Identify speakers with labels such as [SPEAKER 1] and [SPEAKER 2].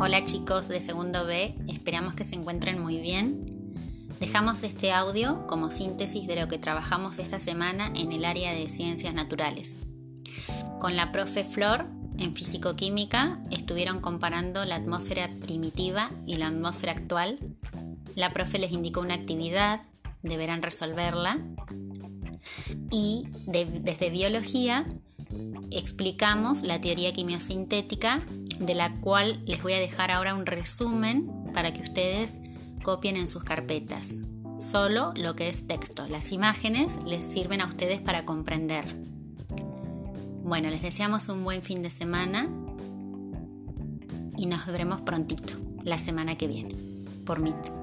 [SPEAKER 1] Hola chicos de segundo B, esperamos que se encuentren muy bien. Dejamos este audio como síntesis de lo que trabajamos esta semana en el área de ciencias naturales. Con la profe Flor, en fisicoquímica, estuvieron comparando la atmósfera primitiva y la atmósfera actual. La profe les indicó una actividad, deberán resolverla. Y desde biología explicamos la teoría quimiosintética, de la cual les voy a dejar ahora un resumen para que ustedes copien en sus carpetas. Solo lo que es texto. Las imágenes les sirven a ustedes para comprender. Bueno, les deseamos un buen fin de semana y nos veremos prontito, la semana que viene, por Meet.